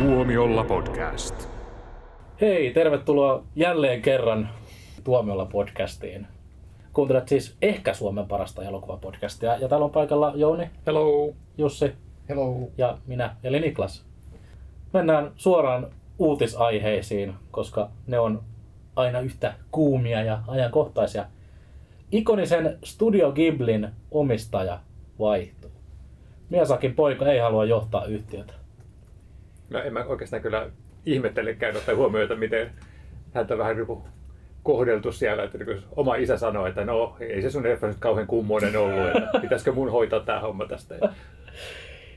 Tuomiolla podcast. Hei, tervetuloa jälleen kerran Tuomiolla podcastiin. Kuuntelet siis ehkä Suomen parasta elokuvapodcastia. Ja täällä on paikalla Jouni, Hello. Jussi Hello. ja minä, eli Niklas. Mennään suoraan uutisaiheisiin, koska ne on aina yhtä kuumia ja ajankohtaisia. Ikonisen Studio Ghiblin omistaja vaihtuu. Miasakin poika ei halua johtaa yhtiötä. No en mä oikeastaan kyllä ihmettelekään ottaa huomioon, että miten häntä vähän niin kohdeltu siellä, että niin oma isä sanoi, että no ei se sun leffa nyt kauhean kummoinen ollut, että pitäisikö mun hoitaa tämä homma tästä.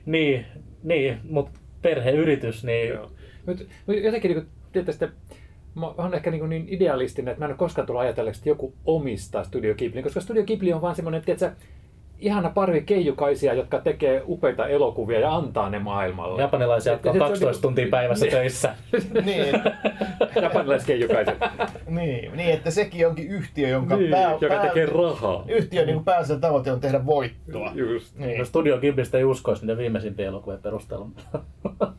Niin, niin mutta perheyritys, niin joo. Mut, mut jotenkin niin tietysti, mä oon ehkä niin, niin idealistinen, että mä en ole koskaan tullut ajatelleeksi, että joku omistaa Studio Ghibli, koska Studio Ghibli on vaan semmoinen, että ihana parvi keijukaisia, jotka tekee upeita elokuvia ja antaa ne maailmalle. japanilaisia, jotka on Et- et se 12 tuntia päivässä Niin. töissä. niin, Japanilaiset keijukaiset, niin, niin, että sekin onkin yhtiö, jonka niin, pää, joka pää, tekee rahaa. yhtiön niin pääsen tavoite on tehdä voittoa. Just. Niin. No Studio Ghiblistä ei uskoisi niiden viimeisimpiä elokuvien perusteella.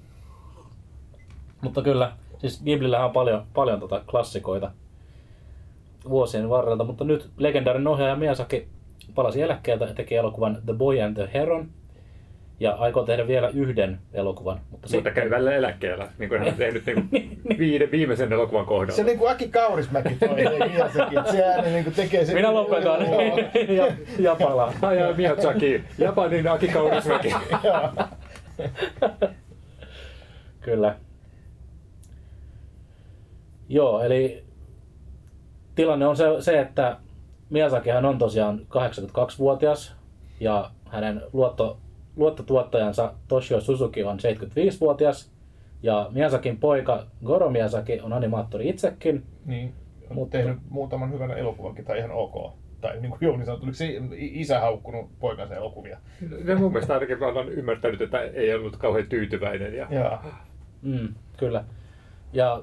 Mutta kyllä, siis Ghiblillähän on paljon, paljon tota klassikoita vuosien varrelta, mutta nyt legendaarinen ohjaaja Miyazaki palasi eläkkeeltä ja teki elokuvan The Boy and the Heron. Ja aikoo tehdä vielä yhden elokuvan. Mutta Mutta käy välillä eläkkeellä, niin kuin hän on tehnyt niin kuin viide, viimeisen elokuvan kohdalla. Se niin kuin Aki Kaurismäki toi että se ääni niin kuin tekee sen. Minä lopetan ja, ja palaan. Hayao Miyazaki, Japanin Aki Kaurismäki. Kyllä. Joo, eli tilanne on se, se että Miyazakihan on tosiaan 82-vuotias ja hänen luotto, luottotuottajansa Toshio Suzuki on 75-vuotias ja Miyazakin poika Goro Miyazaki on animaattori itsekin. Niin, on Mutta- tehnyt muutaman hyvän elokuvankin, tai ihan ok. Tai niin kuin Jouni sanoi, oliko se isä haukkunut poikansa elokuvia? Ja mun mielestä ainakin mä olen ymmärtänyt, että ei ollut kauhean tyytyväinen. Ja... Joo. Mm, kyllä. Ja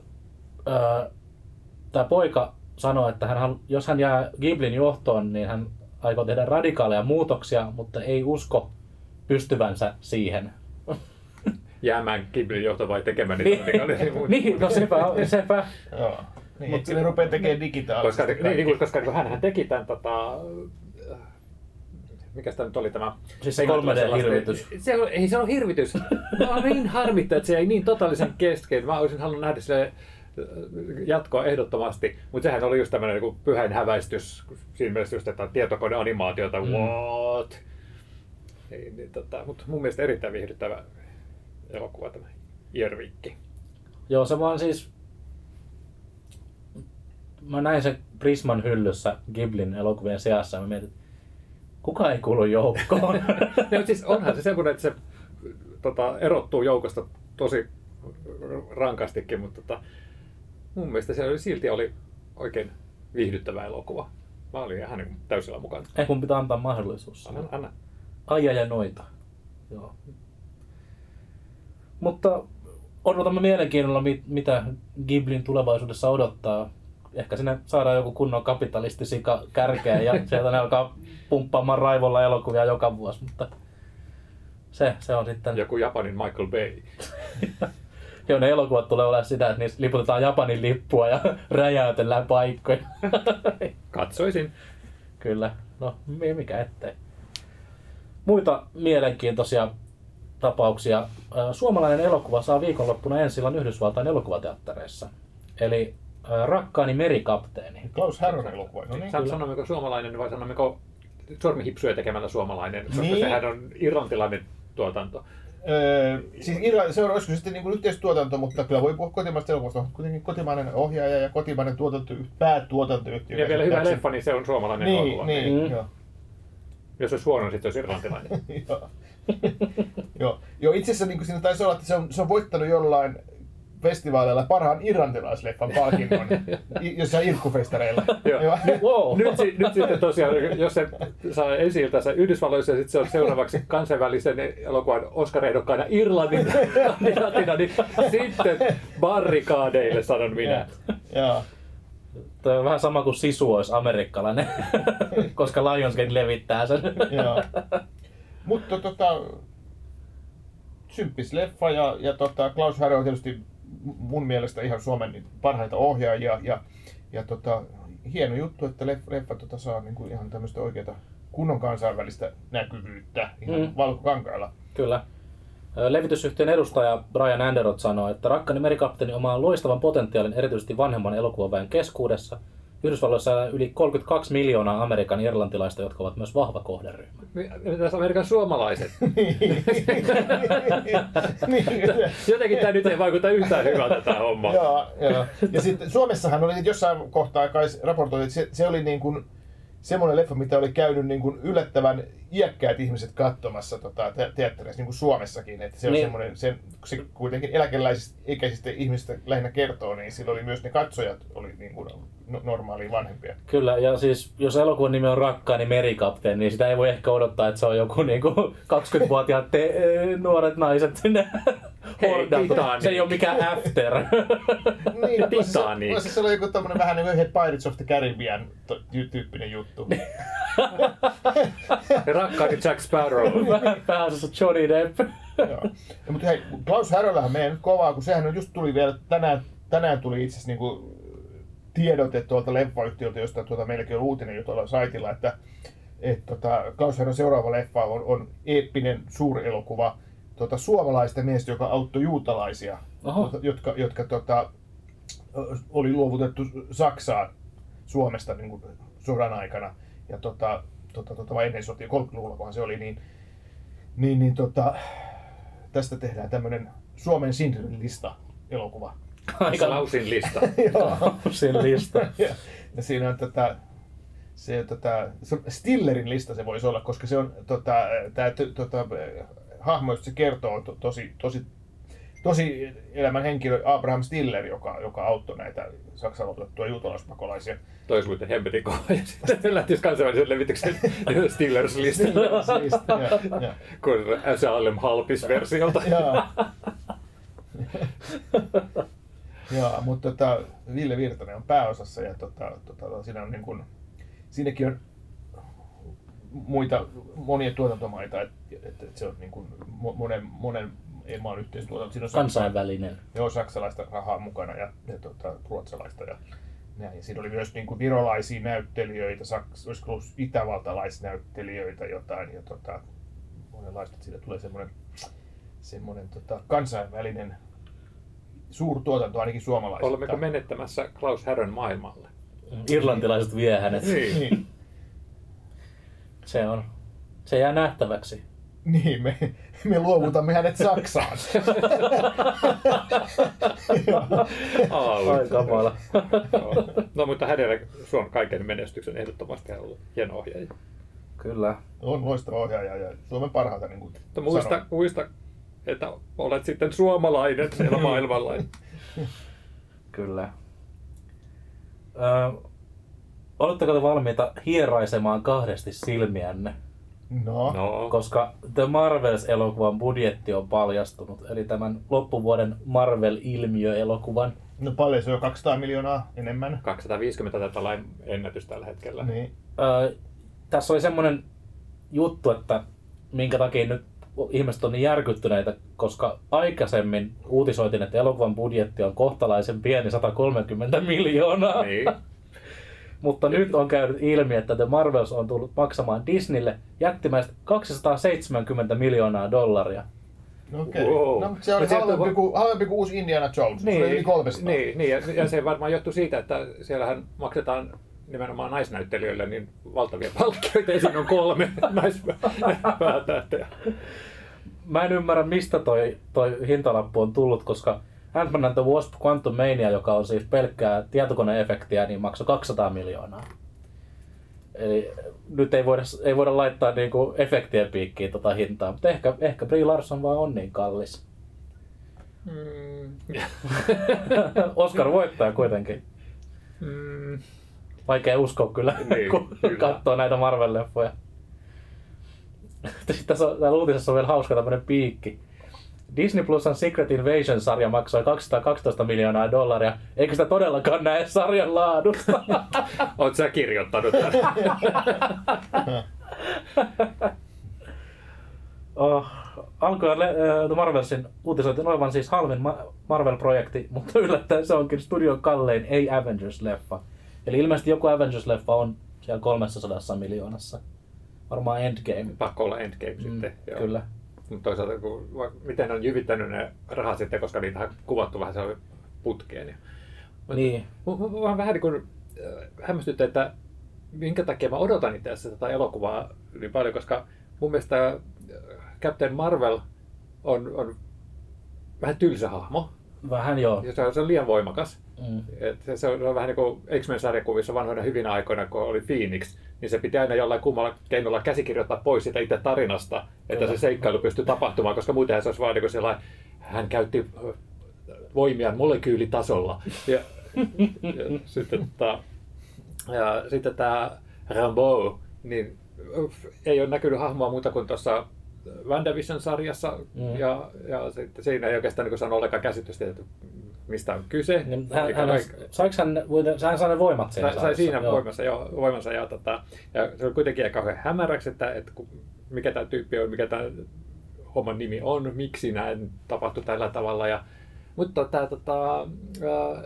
tämä poika sanoi, että hän, jos hän jää Ghiblin johtoon, niin hän aikoo tehdä radikaaleja muutoksia, mutta ei usko pystyvänsä siihen. Jäämään Ghiblin johto vai tekemään Niin, niitä radikaaleja muutoksia. niin no sepä, sepä. Joo. Niin, Mut- ne rupeaa tekemään Koska, digitaalisesti. niin, niin, kuin- koska kun hänhän teki tämän, tota, mikä tämä nyt oli tämä? Siis se 3D-hirvitys. Se on, ei se on hirvitys. Mä oon niin harmittaa, että se jäi niin totaalisen kesken. Mä olisin halunnut nähdä sille jatkoa ehdottomasti, mutta sehän oli just tämmöinen niin pyhän häväistys, siinä mielessä just, että tietokoneanimaatiota, Mm. what? Niin, niin, tota, mutta mun mielestä erittäin viihdyttävä elokuva tämä Jervikki. Joo, se vaan siis... Mä näin sen Prisman hyllyssä Ghiblin elokuvien seassa ja mä mietin, kuka ei kuulu joukkoon? Ne, mutta siis onhan se semmoinen, että se tota, erottuu joukosta tosi rankastikin, mutta tota, mun mielestä se oli, silti oli oikein viihdyttävä elokuva. Mä olin ihan niin täysillä mukana. Ei mun pitää antaa mahdollisuus. Anna, anna. Aija ja noita. Joo. Mutta odotamme mielenkiinnolla, mit- mitä Ghiblin tulevaisuudessa odottaa. Ehkä sinne saadaan joku kunnon kapitalistisika kärkeä ja sieltä ne alkaa pumppaamaan raivolla elokuvia joka vuosi, mutta se, se on sitten... Joku Japanin Michael Bay. Joo, ne elokuvat tulee olemaan sitä, että niissä liputetaan Japanin lippua ja räjäytellään paikkoja. Katsoisin. Kyllä, no mi- mikä ettei. Muita mielenkiintoisia tapauksia. Suomalainen elokuva saa viikonloppuna ensi illan Yhdysvaltain elokuvateattereissa. Eli Rakkaani merikapteeni. Klaus Härön elokuva. No niin. Sa- Sanommeko suomalainen vai sanommeko sormihipsuja tekemällä suomalainen? Koska Niin. sehän on irlantilainen tuotanto. Öö, siis se on, olisiko sitten niin kuin yhteistuotanto, mutta kyllä voi puhua kotimaista elokuvasta. Kuitenkin kotimainen ohjaaja ja kotimainen tuotanto, päätuotantoyhtiö. Ja vielä hyvä leffa, niin se on suomalainen Niin, elokuva. niin, Mm. joo. Jos olisi huono, niin sitten olisi irlantilainen. Joo. Joo. Joo, itse asiassa niin siinä taisi olla, että se on, se on voittanut jollain festivaaleilla parhaan irlantilaisleffan palkinnon jossain irkkufestareilla. Joo. Joo. Wow. Nyt, si- nyt sitten tosiaan, jos se saa ensi se Yhdysvalloissa ja sitten se on seuraavaksi kansainvälisen elokuvan Oscar-ehdokkaana Irlannin kandidaatina, niin sitten barrikaadeille sanon minä. Joo. Toi on vähän sama kuin Sisu olisi amerikkalainen, koska Lionsgate levittää sen. Joo. Mutta tota, symppis leffa ja, ja tota, Klaus Härö on tietysti mun mielestä ihan Suomen parhaita ohjaajia ja, ja tota, hieno juttu, että leffa, leffa tota, saa niin kuin ihan tämmöistä oikeaa kunnon kansainvälistä näkyvyyttä ihan Mm. valkokankaalla. Kyllä. Levitysyhtiön edustaja Brian Anderot sanoi, että Rakkani merikapteeni omaa loistavan potentiaalin erityisesti vanhemman elokuvaväen keskuudessa. Yhdysvalloissa elää yli 32 miljoonaa Amerikan irlantilaista, jotka ovat myös vahva kohderyhmä. Tässä Amerikan suomalaiset. niin. Jotenkin tämä nyt ei vaikuta yhtään hyvältä tämä homma. Joo, joo. Ja sitten Suomessahan oli jossain kohtaa kai raportoitu, että se, se oli niin kuin semmoinen leffa, mitä oli käynyt niin kuin yllättävän iäkkäät ihmiset katsomassa tota, te- teatterissa, niin kuin Suomessakin. Että se on Niin. semmoinen, se, se kuitenkin eläkeläisistä ikäisistä ihmisistä lähinnä kertoo, niin sillä oli myös ne katsojat oli niin kuin no- normaalia vanhempia. Kyllä, ja siis jos elokuvan nimi on Rakkaani merikapteeni, niin sitä ei voi ehkä odottaa, että se on joku niinku 20-vuotiaat te- nuoret naiset sinne Hei. Titanic. Se ei ole mikään after. Niin, Titanic. voisi se olla joku tämmöinen vähän niin kuin Pirates of the Caribbean tyyppinen juttu. Rakkaani Jack Sparrow. Pääosassa Johnny Depp. Joo. Ja, mutta hei, Klaus Häröllähän menee nyt kovaa, kun sehän on just tuli vielä tänään, tänään tuli itse asiassa niinku tiedote tuolta leffayhtiöltä, josta tuota, meilläkin on uutinen jo tuolla saitilla, että et, tota, Klaus Härön seuraava leffa on, on eeppinen suurelokuva tota, suomalaista miestä, joka auttoi juutalaisia, Oho. jotka, jotka, jotka tota, oli luovutettu Saksaan Suomesta niin kuin sodan aikana. Ja tota, tota, tota, vai ennen sotia, 30-luvulla kunhan se oli, niin, niin, niin tota, tästä tehdään tämmöinen Suomen Sindrin lista elokuva. Aika lausin lista. Sen lista. ja, ja siinä on tota, se, tota, on Stillerin lista se voisi olla, koska se on tota, tää, tota, hahmo, josta se kertoo to, tosi, tosi, tosi elämän henkilö Abraham Stiller, joka, joka auttoi näitä Saksan otettua juutalaispakolaisia. Toi olisi muuten hemmetin kova. Ja sitten lähtisi kansainvälisen levityksen Stillers lista. Ja, ja, Kun Salem Halpis versiolta. Joo. Joo, mutta tota, Ville Virtanen on pääosassa ja tota, tota, siinä on niin kuin, siinäkin on muita, monia tuotantomaita, että et, et se on niin kuin mo- monen, monen maan yhteistuotanto. Siinä on saksa- Kansainvälinen. Joo, saksalaista rahaa mukana ja, ja tota, ruotsalaista ja näin. Ja siinä oli myös niin kuin virolaisia näyttelijöitä, saks, olisiko ollut itävaltalaisnäyttelijöitä jotain ja tota, monenlaista. että Siitä tulee semmoinen, semmoinen tota, kansainvälinen suurtuotanto ainakin suomalaisista. Olemmeko menettämässä Klaus Härön maailmalle? Irlantilaiset vie hänet. Niin, Se on. Se jää nähtäväksi. niin me, me luovutamme hänet Saksaan. Ai kamala. No mutta hänellä Suomen kaiken menestyksen ehdottomasti hän on ollut hieno ohjaaja. Kyllä. on loistava ohjaaja ja Suomen parhaita. Niin kuin Mutta muista, sanoin. muista, että olet sitten suomalainen siellä maailmalla. Kyllä. Öö, oletteko te valmiita hieraisemaan kahdesti silmiänne? No, No, Koska The Marvels-elokuvan budjetti on paljastunut, eli tämän loppuvuoden Marvel-ilmiö-elokuvan. no paljon se on 200 miljoonaa enemmän. 250 tätä olla ennätys tällä hetkellä. Niin. Öö, tässä oli semmoinen juttu, että minkä takia nyt ihmiset on niin järkyttyneitä, koska aikaisemmin uutisoitiin, että elokuvan budjetti on kohtalaisen pieni 130 miljoonaa. Niin. Mutta nyt on käynyt ilmi, että The Marvels on tullut maksamaan Disneylle jättimäistä 270 miljoonaa dollaria. Okei. Wow. No, mutta se oli Mut se halvempi, johtuu- kuin, halvempi kuin uusi Indiana Jones. Se oli yli 300. niin, niin ja, ja, se varmaan johtuu siitä, että siellähän maksetaan nimenomaan naisnäyttelijöille niin valtavia palkkioita, ja siinä on kolme naispäätähteä. Mä en ymmärrä, mistä toi, toi hintalappu on tullut, koska Ant-Man and the Wasp Quantum Mania, joka on siis pelkkää tietokoneefektiä, niin maksoi 200 miljoonaa. Eli nyt ei voida, ei voida laittaa niinku efektien piikkiin tota hintaa, mutta ehkä, ehkä Brie Larson vaan on niin kallis. Mm. Oscar voittaja kuitenkin. Mm. Vaikea uskoa kyllä, Niin, kun kyllä. katsoo näitä Marvel-leffoja. Sitten tässä on, täällä uutisessa on vielä hauska tämmönen piikki. Disney Plusan Secret Invasion-sarja maksoi 212 miljoonaa dollaria, eikä sitä todellakaan näe sarjan laadusta. Oot sä kirjoittanut tämän? alkoi Le- uh, The Marvelsin uutisoitiin olevan siis halvin Ma- Marvel-projekti, mutta yllättäen se onkin studion kallein ei Avengers-leffa. Eli ilmeisesti joku Avengers-leffa on siellä 300 miljoonassa. Varmaan Endgame. Pakko olla Endgame Mm, sitten. joo. kyllä. Mutta toisaalta, kun, miten ne on jyvittänyt ne rahat sitten, koska niitä on kuvattu vähän se putkeen. Niin. Mut- Niin. Mua vähän niin kuin äh, hämmästyttää, että minkä takia mä odotan itse asiassa tätä elokuvaa niin paljon, koska mun mielestä äh, Captain Marvel on, on vähän tylsä hahmo, Vähän joo. ja se on, se on liian voimakas. Mm. Et se, se, on, se on vähän niin kuin X-Men-sarjakuvissa vanhoina hyvinä aikoina, kun oli Phoenix, niin se piti aina jollain kummalla keinolla käsikirjoittaa pois sitä itse tarinasta, että Kyllä. se seikkailu pystyi tapahtumaan, koska muutenhan se olisi vaan niin sellainen, hän käytti ö, voimiaan molekyylitasolla. Ja, ja, sitten, tota, ja sitten tämä Rambo, niin ei ole näkynyt hahmoa muuta kuin tuossa WandaVision-sarjassa, Mm. ja, ja sitten siinä ei oikeastaan niin saanut ollenkaan käsitystä, että mistä on kyse. Niin, hän, hän, on- saiko hän, hän sai ne voimat siinä sai, sai siinä Joo. voimassa, joo, voimansa ja, tota, ja se on kuitenkin aika kauhean hämäräksi, että, että mikä tämä tyyppi on, mikä tämä homman nimi on, miksi näin tapahtui tällä tavalla. Ja, mutta tämä tota, ää,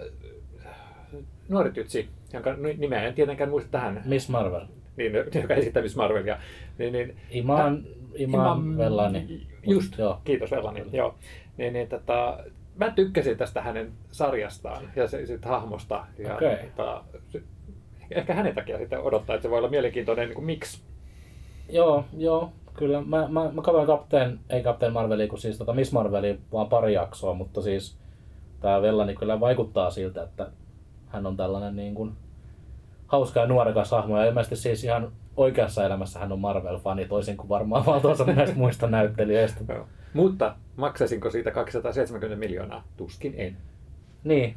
nuori tytsi, jonka nimeä en tietenkään muista tähän, Miss Marvel. Niin, joka esittää Miss Marvelia, niin, niin Iman, Iman Vellani. Just, Joo. kiitos Vellani. Joo. Niin, niin, tota, mä tykkäsin tästä hänen sarjastaan ja se, siitä hahmosta. Ja, Okei. tota, ehkä hänen takia sitten odottaa, että se voi olla mielenkiintoinen niin kuin miksi. Joo, joo, kyllä. Mä, mä, mä katsoin Captain, ei Captain Marvelia, kun siis tota Miss Marvelia vaan pari jaksoa, mutta siis tää Vellani kyllä vaikuttaa siltä, että hän on tällainen niin kuin hauska ja nuorekas hahmo. Ja ilmeisesti siis ihan oikeassa elämässä hän on Marvel-fani, toisin kuin varmaan valtaosa näistä muista näyttelijöistä. Joo. Mutta maksaisinko siitä 270 miljoonaa? Tuskin en. Niin,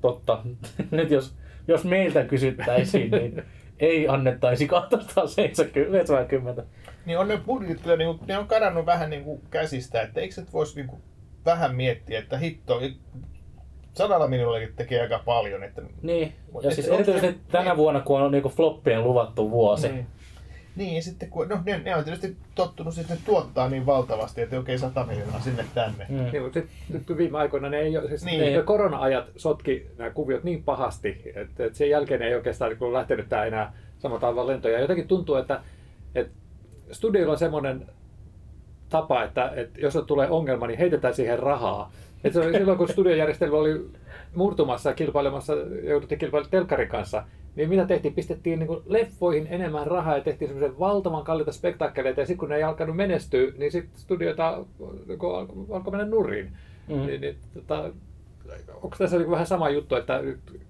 totta. Nyt jos, jos meiltä kysyttäisiin, niin ei annettaisi 270. Niin on ne budjetit kyllä, niin ne on kadannut vähän niin kuin käsistä, että eikö et voisi niin kuin, vähän miettiä, että hitto, sadalla miljoonalla tekee aika paljon. Että, Niin, ja siis onko erityisesti ne- tänä vuonna, kun on niinku floppien luvattu vuosi. Niin. Niin, ja sitten kun, no ne, ne on tietysti tottunut sitten tuottaa niin valtavasti, että okei, 100 miljoonaa sinne tänne. Mm. Niin, mutta sit, nyt viime aikoina ne ei ole, siis Niin. niin. ne korona-ajat sotki nämä kuviot niin pahasti, että, että sen jälkeen ei oikeastaan niin kuin lähtenyt tämä enää samalla tavalla lentoja. Jotenkin tuntuu, että, että studioilla on semmoinen tapa, että, että jos tulee ongelma, niin heitetään siihen rahaa. Että se oli silloin, kun studiojärjestelmä oli murtumassa ja kilpailemassa, jouduttiin kilpailemaan telkkarin kanssa, niin mitä tehtiin? Pistettiin niin leffoihin enemmän rahaa ja tehtiin semmoisen valtavan kalliita spektaakkeleita. Ja sitten kun ne ei alkanut menestyä, niin sitten studioita niin alkoi, alkoi mennä nurin. Mm. Mm. Niin, niin, tota, onko tässä niin vähän sama juttu, että nyt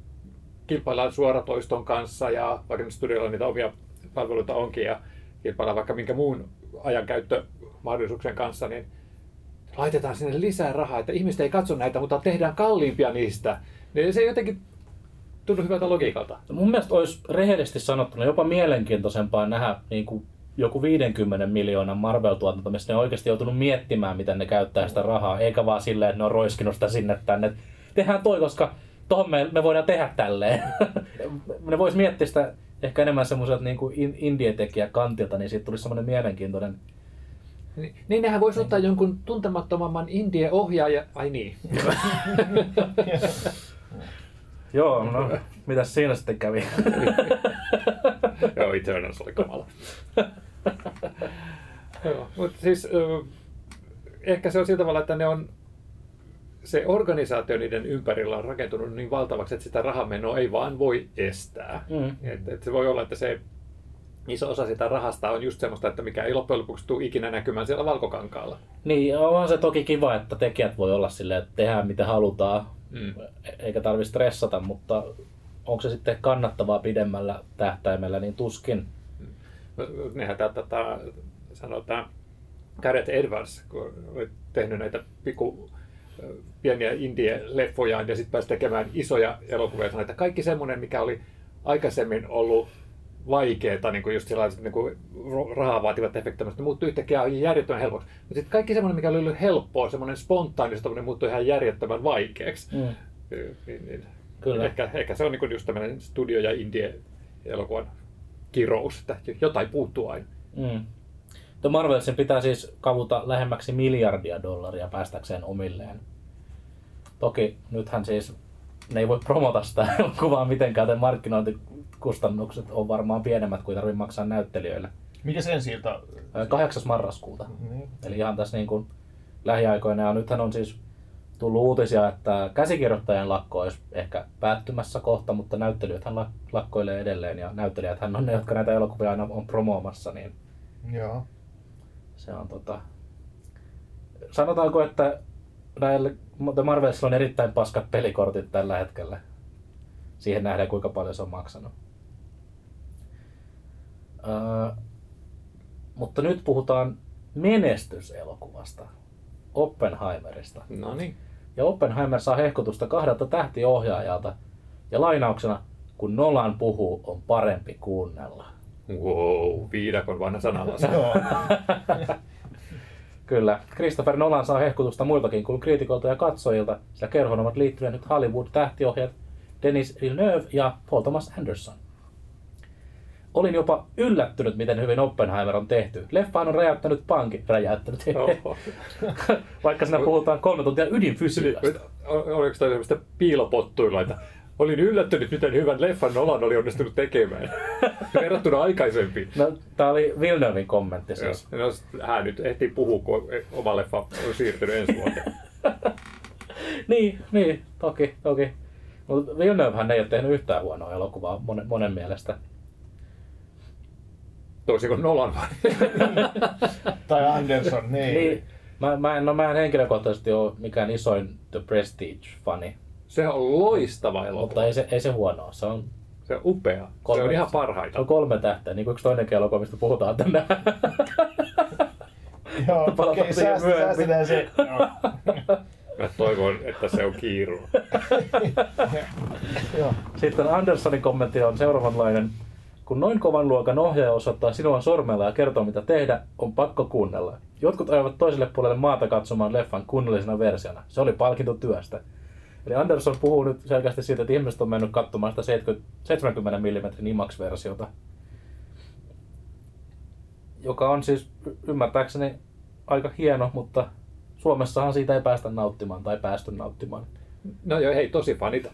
kilpaillaan suoratoiston kanssa ja vaikka nyt studioilla niitä omia palveluita onkin ja kilpaillaan vaikka minkä muun ajankäyttömahdollisuuksien kanssa, niin laitetaan sinne lisää rahaa, että ihmiset ei katso näitä, mutta tehdään kalliimpia niistä. Niin se jotenkin tunnu hyvältä logiikalta. Mun mielestä olisi rehellisesti sanottuna jopa mielenkiintoisempaa nähdä niin kuin joku 50 miljoonan Marvel-tuotanto, missä ne on oikeasti joutunut miettimään, miten ne käyttää sitä rahaa, eikä vaan silleen, että ne on roiskinut sitä sinne tänne. Tehdään toi, koska tohon me, me voidaan tehdä tälleen. ne vois miettiä sitä ehkä enemmän semmoiselta niin indie-tekijä kantilta, niin siitä tulisi semmoinen mielenkiintoinen Niin, niin nehän voisi ottaa jonkun tuntemattomamman indie-ohjaaja. Ai niin. Joo, no, mitäs siinä sitten kävi? Joo, Eternals oli kamala. Joo, mutta siis ehkä se on sillä tavalla, että ne on se organisaatio niiden ympärillä on rakentunut niin valtavaksi, että sitä rahamenoa ei vaan voi estää. Mm. Et, et se voi olla, että se iso osa sitä rahasta on just semmoista, että mikä ei loppujen lopuksi tule ikinä näkymään siellä valkokankaalla. Niin, on se toki kiva, että tekijät voi olla silleen, että tehdään mitä halutaan, Mm. eikä tarvitse stressata, mutta onko se sitten kannattavaa pidemmällä tähtäimellä, niin tuskin. Nehän tätä tätä sanotaan Gareth Edwards, kun oli tehnyt näitä pikku ö, pieniä indie-leffojaan ja sitten pääsi tekemään isoja elokuvia. Sanoi, että kaikki semmoinen, mikä oli aikaisemmin ollut vaikeaa, niin kuin just sellaiset niin kuin rahaa vaativat efektit, ne muuttui yhtäkkiä järjettömän helpoksi. Mutta sitten kaikki semmoinen, mikä oli ollut helppoa, semmoinen spontaani, se muuttui ihan järjettömän vaikeaksi. Mm. Niin, niin. Kyllä. Ehkä, ehkä se on niin just tämmöinen studio- ja indie-elokuvan kirous, että jotain puuttuu aina. Mm. The Marvelsin pitää siis kavuta lähemmäksi miljardia dollaria päästäkseen omilleen. Toki nythän siis ne ei voi promota sitä elokuvaa mitenkään, joten markkinointikustannukset on varmaan pienemmät kuin tarvitsee maksaa näyttelijöille. Mikä sen siltä? Ö, 8. marraskuuta. Niin. Eli ihan tässä niin kuin lähiaikoina. Ja nythän on siis tullut uutisia, että käsikirjoittajan lakko olisi ehkä päättymässä kohta, mutta näyttelijäthän lak- lakkoilee edelleen ja näyttelijäthän on ne, jotka näitä elokuvia aina on promoomassa, niin Joo. se on tota... Sanotaanko, että näille The Marvelsilla on erittäin paskat pelikortit tällä hetkellä. Siihen nähdään, kuinka paljon se on maksanut. Öö, mutta nyt puhutaan menestyselokuvasta. Oppenheimerista. No niin. Ja Oppenheimer saa hehkutusta kahdelta tähtiohjaajalta. Ja lainauksena, kun Nolan puhuu, on parempi kuunnella. Wow, viidakon vanha sanalasa. Joo. Kyllä, Christopher Nolan saa hehkutusta muiltakin kuin kriitikolta ja katsojilta, sillä kerhoon ovat liittyneet nyt Hollywood-tähtiohjat Denis Villeneuve ja Paul Thomas Anderson. Olin jopa yllättynyt, miten hyvin Oppenheimer on tehty. Leffaan on räjäyttänyt pankki, räjäyttänyt, vaikka siinä puhutaan kolme tuntia ydinfysiikasta. Ol- Oliko toi semmoista piilopottuilla, että olin yllättynyt, miten hyvän leffan Nolan oli onnistunut tekemään. Verrattuna aikaisempiin. No, tää oli Villeneuvein kommentti siis. No, hän nyt ehtii puhua, kun oma leffa on siirtynyt ensi vuoteen. Niin, niin, toki, toki. Mutta Villeneuvehän ei ole tehnyt yhtään huonoa elokuvaa monen, monen mielestä. Toisin kuin Nolan vai? Tai Anderson, niin. Niin, mä, mä, en, no, mä en henkilökohtaisesti ole mikään isoin The Prestige-fani, Se on loistava elokuva. mutta ei se, ei se huonoa. Se on, Se on upea. Kolme- Se on ihan se parhaita. on kolme tähteä, niin kuin yksi toinenkin elokuva, mistä puhutaan tänään. Joo, Palataan okei, myöhemmin. säästetään se. Joo. Mä toivon, että se on kiiru. Joo. Sitten Andersonin kommentti on seuraavanlainen. Kun noin kovan luokan ohjaaja osoittaa sinua sormella ja kertoo mitä tehdä, on pakko kuunnella. Jotkut ajavat toiselle puolelle maata katsomaan leffan kunnollisena versiona. Se oli palkinto työstä. Eli Anderson puhuu nyt selkeästi siitä, että ihmiset on mennyt katsomaan sitä 70, 70 mm IMAX-versiota. Joka on siis ymmärtääkseni aika hieno, mutta Suomessahan siitä ei päästä nauttimaan tai päästy nauttimaan. No joo, hei, tosi fanit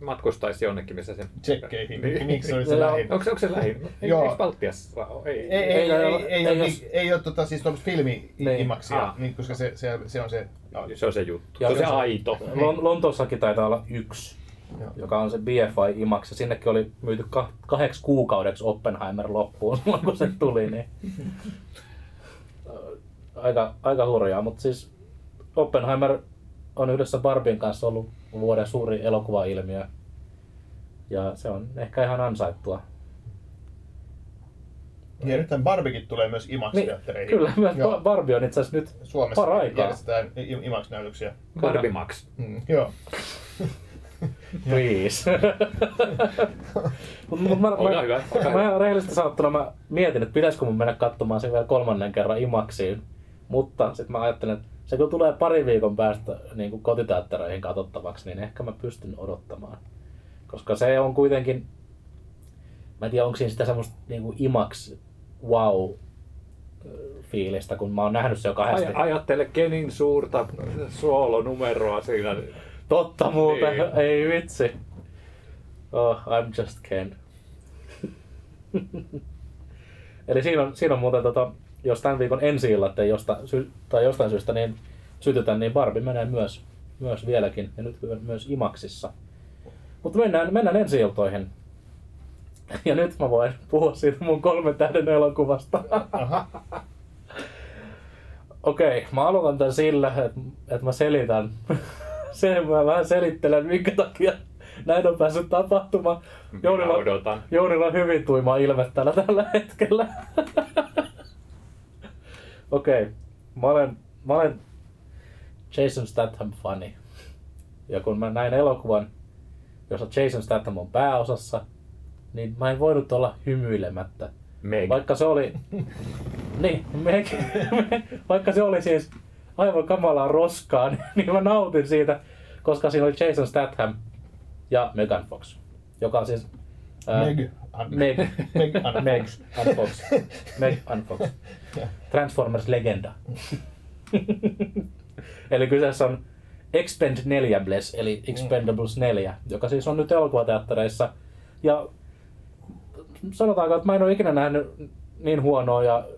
matkustaisi jonnekin, missä se... Tsekkeihin. Niin. Miksi se oli se Joo. lähin? Onko, onko se lähin? Ei, Joo. Eikö Baltiassa? Ei. Ei, ei, ei, Ei, ei, ei, ei, ei, ole, jos- ei ole tota, siis tuommoista filmi Niin. imaksia, Ah. niin, koska se, se, se on se... Se on se juttu. Ja se on se se- aito. Lon- Lontoossakin taitaa olla yksi, Joo. joka on se BFI IMAX. Sinnekin oli myyty ka- kahdeksi kuukaudeksi Oppenheimer loppuun kun se tuli. Niin... aika, aika hurjaa, mutta siis Oppenheimer on yhdessä Barbien kanssa ollut vuoden suuri elokuvailmiö. Ja se on ehkä ihan ansaittua. Ja nythän Barbikin tulee myös Niin, IMAX-teattereihin. kyllä, myös Joo. Ba- Barbie on itse asiassa nyt Suomessa paraikaa. järjestetään IMAX-näytöksiä. Barbie Max. Mm, joo. Please. Mut, mut mä, Olkaa hyvä, mä, mä rehellisesti sanottuna mä mietin, että pitäisikö mun mennä katsomaan sen vielä kolmannen kerran imaksiin. Mutta sitten mä ajattelin, että se kun tulee pari viikon päästä niin kuin kotiteattereihin katsottavaksi, niin ehkä mä pystyn odottamaan. Koska se on kuitenkin, mä en tiedä onko siinä sitä semmoista niin kuin IMAX wow fiilistä, kun mä oon nähnyt se jo kahdesti. Aj- ajattele Kenin suurta soolonumeroa siinä. Totta muuten, Niin. ei vitsi. Oh, I'm just Ken. Eli siinä on, siinä on muuten, tota, jos tämän viikon ensi illat ei josta, sy, tai jostain syystä niin sytytä, niin Barbie menee myös, myös vieläkin, ja nyt myös Imaksissa. Mutta mennään, mennään ensi iltoihin. Ja nyt mä voin puhua siitä mun kolmen tähden elokuvasta. Okei, mä aloitan tän sillä, että, että mä selitän. Sen mä vähän selittelen, minkä takia näin on päässyt tapahtumaan. Odotan. Jounilla on hyvin tuima ilme täällä tällä hetkellä. Okei, mä olen, mä olen Jason Statham fani. Ja kun mä näin elokuvan, jossa Jason Statham on pääosassa, niin mä en voinut olla hymyilemättä. Meg. Vaikka se oli... niin, Meg, vaikka se oli siis aivan kamalaa roskaa, niin, mä nautin siitä, koska siinä oli Jason Statham ja Megan Fox, joka on siis... ää, Meg. An- Meg. Meg. An- Meg and Fox. Meg and Fox. Transformers Legenda. eli kyseessä on Expend 4 Bless, eli Expendables 4, joka siis on nyt elokuvateattereissa. Ja sanotaanko, että mä en ole ikinä nähnyt niin huonoa ja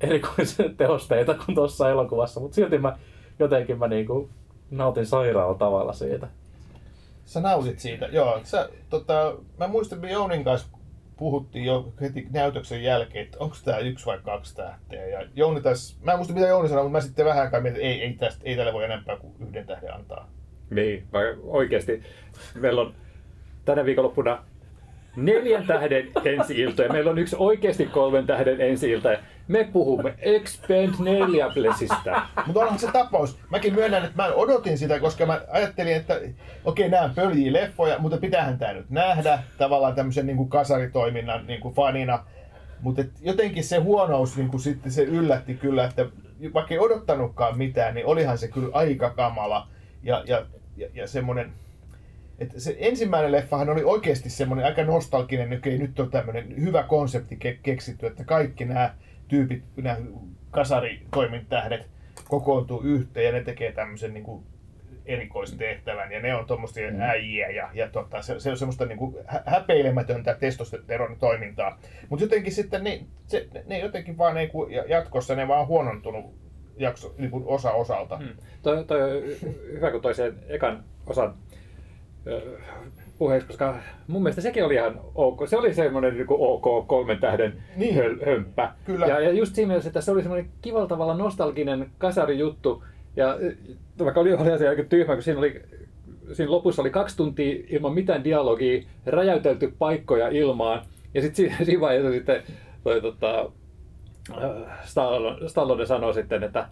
erikoisen tehosteita kuin tuossa elokuvassa, mutta silti mä jotenkin mä niinku nautin sairaalla tavalla siitä. Sä nautit siitä, joo. Sä, tota, mä muistan, että Jounin kanssa puhuttiin jo heti näytöksen jälkeen, että onko tämä yksi vai kaksi tähteä. Ja Jouni taas, mä en muista mitä Jouni sanoi, mutta mä sitten vähän aikaa mietin, että ei, ei, tästä, ei tälle voi enempää kuin yhden tähden antaa. Niin, vai oikeasti. Meillä on tänä viikonloppuna neljän tähden ensi ilta ja meillä on yksi oikeasti kolmen tähden ensi ilta. Me puhumme Expend 4 Blessistä. Mutta onhan se tapaus. Mäkin myönnän, että mä odotin sitä, koska mä ajattelin, että okei, nämä pöljii leffoja, mutta pitäähän tämä nyt nähdä tavallaan tämmöisen niin kuin kasaritoiminnan niin kuin fanina. Mutta jotenkin se huonous niin kuin sitten se yllätti kyllä, että vaikka ei odottanutkaan mitään, niin olihan se kyllä aika kamala. Ja, ja, ja, ja semmoinen, että se ensimmäinen leffahan oli oikeasti semmoinen aika nostalginen, okei, nyt on tämmöinen hyvä konsepti ke- keksitty, että kaikki nämä tyypit, nämä kasaritoimintähdet kokoontuu yhteen ja ne tekee tämmöisen niin kuin erikoistehtävän ja ne on tuommoisia mm. äijiä ja, ja tota, se, se, on semmoista niin kuin hä- häpeilemätöntä testosteron toimintaa. Mutta jotenkin sitten ne, se, ne jotenkin vaan ei, jatkossa ne vaan huonontunut jakso, niin kuin osa osalta. Hmm. Toi, toi hyvä, kun toi sen ekan osan puheeksi, koska mun mielestä sekin oli ihan ok. Se oli semmoinen niin ok kolmen tähden Niin. höl, hömppä. Kyllä. Ja, ja just siinä mielessä, että se oli semmoinen kivalla tavalla nostalginen kasarijuttu. Ja ö, vaikka oli oli asia aika tyhmä, kun siinä oli siinä lopussa oli kaksi tuntia ilman mitään dialogia, räjäytelty paikkoja ilmaan. Ja sitten siinä, siinä vaiheessa sitten toi, tota, äh, Stallone, Stallone sanoi sitten, että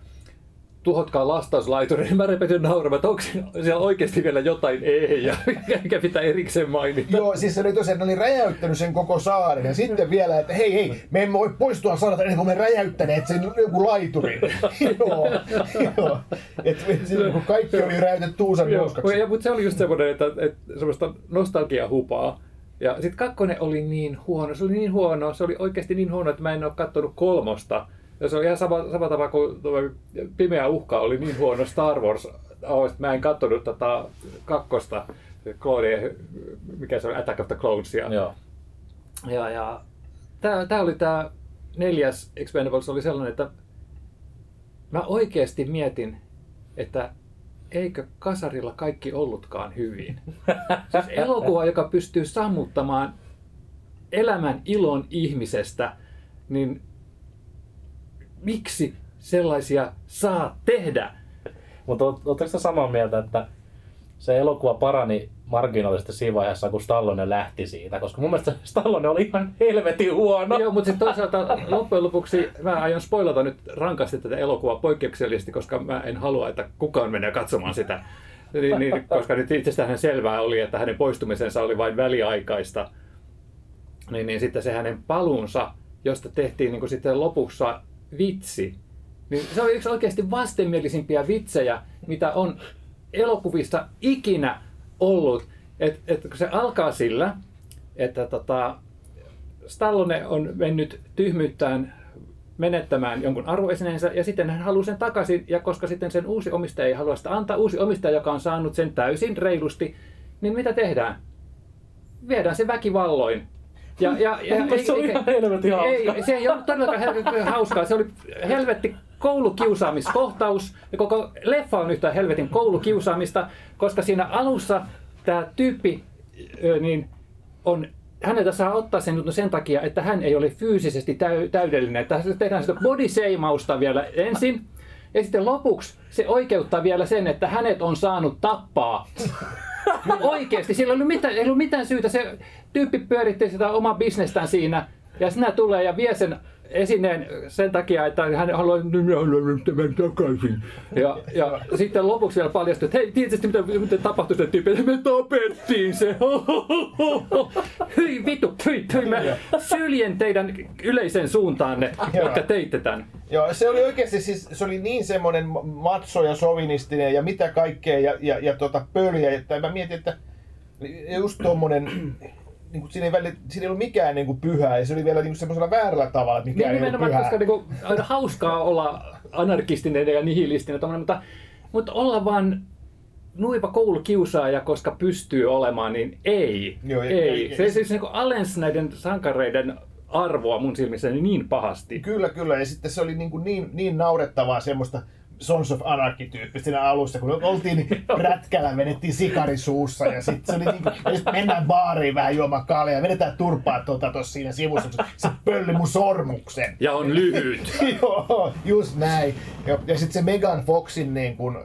tuhotkaa lastauslaituri, niin mä repesin nauramaan, että onko siellä oikeasti vielä jotain ei, ja eikä pitää erikseen mainita. Joo, siis se oli tosiaan, ne oli räjäyttänyt sen koko saaren ja sitten vielä, että hei hei, me emme voi poistua saarelta ennen kuin me räjäyttäneet sen joku laituri. joo, joo. Et, silloin kun kaikki oli räjäytetty tuusan Joo, nuuskaksi. ja, mutta se oli just semmoinen, että, että semmoista nostalgiahupaa. Ja sitten kakkonen oli niin huono, se oli niin huono, se oli oikeasti niin huono, että mä en ole katsonut kolmosta. Ja se on ihan sama, sama tapa kuin tuo Pimeä uhka oli niin huono Star Wars, mä en katsonut tota kakkosta, Clone, mikä se oli, Attack of the Clonesia. Joo. Ja, ja tää, tää oli tää neljäs Expendables oli sellainen, että mä oikeasti mietin, että eikö kasarilla kaikki ollutkaan hyvin. Siis elokuva, joka pystyy sammuttamaan elämän ilon ihmisestä, niin miksi sellaisia saa tehdä? Mutta oletteko te samaa mieltä, että se elokuva parani marginaalisesti siinä vaiheessa, kun Stallone lähti siitä? Koska mun mielestä Stallone oli ihan helvetin huono. Joo, mutta sitten toisaalta loppujen lopuksi mä aion spoilata nyt rankasti tätä elokuvaa poikkeuksellisesti, koska mä en halua, että kukaan menee katsomaan sitä. Niin, niin, koska nyt itsestään selvää oli, että hänen poistumisensa oli vain väliaikaista. Niin, niin sitten se hänen paluunsa, josta tehtiin niin kuin sitten lopussa vitsi, niin se oli yksi oikeasti vastenmielisimpiä vitsejä, mitä on elokuvissa ikinä ollut. Et, et kun se alkaa sillä, että tota, Stallone on mennyt tyhmyyttään menettämään jonkun arvoesineensä ja sitten hän haluaa sen takaisin ja koska sitten sen uusi omistaja ei halua sitä antaa, uusi omistaja, joka on saanut sen täysin reilusti, niin mitä tehdään? Viedään se väkivalloin. Ja, ja, ja, Mutta se oli ihan helvetin hauska. Ei, se ei ollut todellakaan helvetin hauskaa. Se oli helvetti koulukiusaamiskohtaus. Ja koko leffa on yhtä helvetin koulukiusaamista, koska siinä alussa tämä tyyppi niin on häneltä saa ottaa sen sen takia, että hän ei ole fyysisesti täy- täydellinen. Että tehdään sitä body seimausta vielä ensin. Ja sitten lopuksi se oikeuttaa vielä sen, että hänet on saanut tappaa. Oikeasti, sillä ei ollut mitään, ei ollut mitään syytä. Se tyyppi pyöritti sitä omaa bisnestään siinä. Ja sinä tulee ja vie sen esineen sen takia, että hän haluaa minä haluan tämän takaisin. Ja, ja sitten lopuksi vielä paljastui, että hei, tietysti mitä, mitä tapahtui sille tyypille, me tapettiin se. Hyi vittu, hyi, hyi, mä syljen teidän yleisen suuntaanne, jotka teitte tämän. Joo, se oli oikeasti siis, se oli niin semmoinen macho ja sovinistinen ja mitä kaikkea ja, ja, ja tota pöliä, että mä mietin, että just tommonen niin kuin, siinä, ei väli, siinä ei ollut mikään niin kuin, pyhää ja se oli vielä niin kuin, semmoisella väärällä tavalla, että Niin mikään ei ollut pyhää. koska niinku, aina hauskaa olla anarkistinen ja nihilistinen, tommonen, mutta, mutta olla vaan nuiva koulukiusaaja, koska pystyy olemaan, niin ei. Joo, ei. ei- ei. ei- Se siis niinku alensi näiden sankareiden arvoa mun silmissäni niin pahasti. Kyllä, kyllä. Ja sitten se oli niin, kuin niin, niin naurettavaa semmoista Sons of Anarchy-tyyppistä siinä alussa, kun oltiin niin prätkällä, vedettiin sikari suussa ja sitten se oli niin kuin, mennään baariin vähän juomaan kaljaa ja vedetään turpaa tuota tuossa siinä sivussa, kun se pölli mun sormuksen. Ja on lyhyt. Joo, just näin. Ja, ja sitten se Megan Foxin niin kuin,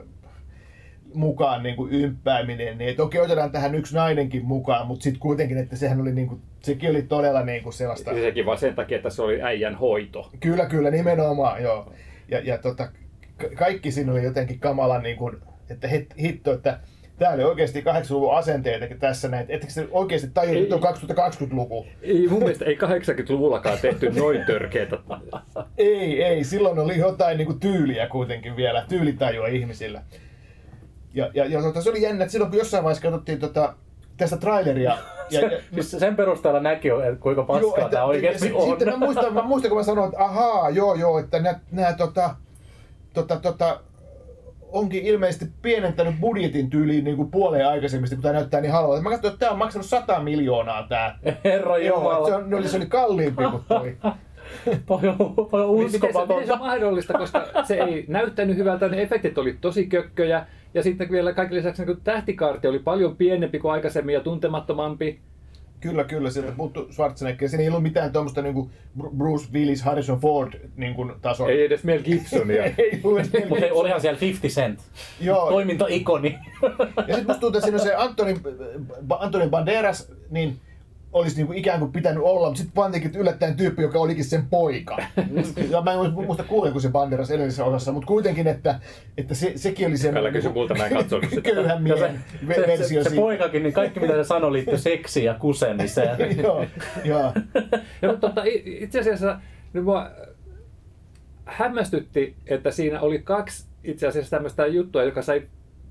mukaan niin kuin ymppääminen, niin että okei, otetaan tähän yksi nainenkin mukaan, mutta sitten kuitenkin, että sehän oli niin kuin, sekin oli todella niin kuin sellaista... Sekin vaan sen takia, että se oli äijän hoito. Kyllä, kyllä, nimenomaan, joo. Ja, ja tota, kaikki siinä oli jotenkin kamala, niin kuin, että hit, hitto, että tää oli oikeasti 80-luvun asenteita tässä näin. Ettekö se oikeasti tajua, että nyt on 2020-luku? Ei, mun mielestä ei 80-luvullakaan tehty noin törkeitä. Ei, ei, silloin oli jotain niin kuin tyyliä kuitenkin vielä, tyylitajua ihmisillä. Ja, ja, ja tota, se oli jännä, että silloin kun jossain vaiheessa katsottiin tota, tästä traileria, ja, ja, Siis sen perusteella näki, että kuinka paskaa että- tämä oikeasti ja on. Sitten mä muistan, mä muistan, kun mä sanoin, että ahaa, joo, joo, että nämä, nämä tota, tota, tota, onkin ilmeisesti pienentänyt budjetin tyyliin niin kuin puoleen aikaisemmista, kun tämä näyttää niin halvalta. Mä katsoin, että tämä on maksanut 100 miljoonaa tämä. Herra Joo, se, oli, se oli kalliimpi kuin toi. toi on, toi on Miten se, miten se mahdollista, koska se ei näyttänyt hyvältä, ne efektit oli tosi kökköjä. Ja sitten vielä kaiken lisäksi niin tähtikaarti oli paljon pienempi kuin aikaisemmin ja tuntemattomampi. Kyllä, kyllä, sieltä puuttu Schwarzenegger. Siinä ei ollut mitään tuommoista niin Bruce Willis, Harrison Ford niin kuin tasoa. Ei edes Mel Gibsonia. ei ollut edes Mutta olihan siellä 50 Cent. Joo, Toimintaikoni. Ja sitten musta tuntuu, että siinä on se Antoni, Antoni Banderas, niin olisi niinku ikään kuin pitänyt olla, mutta sitten pantiinkin yllättäen tyyppi, joka olikin sen poika. ja mä en muista kuulenko se Banderas edellisessä osassa, mutta kuitenkin, että, että se, sekin oli se Älä kysy multa, mä en katsonut sitä. köyhän Ja se, miehen se, se, versio se siitä. poikakin, niin kaikki mitä se sanoi liittyi seksiin ja kusemiseen. joo, joo. Ja, mutta tota, itse asiassa nyt mua hämmästytti, että siinä oli kaksi itse asiassa tämmöistä juttua, joka sai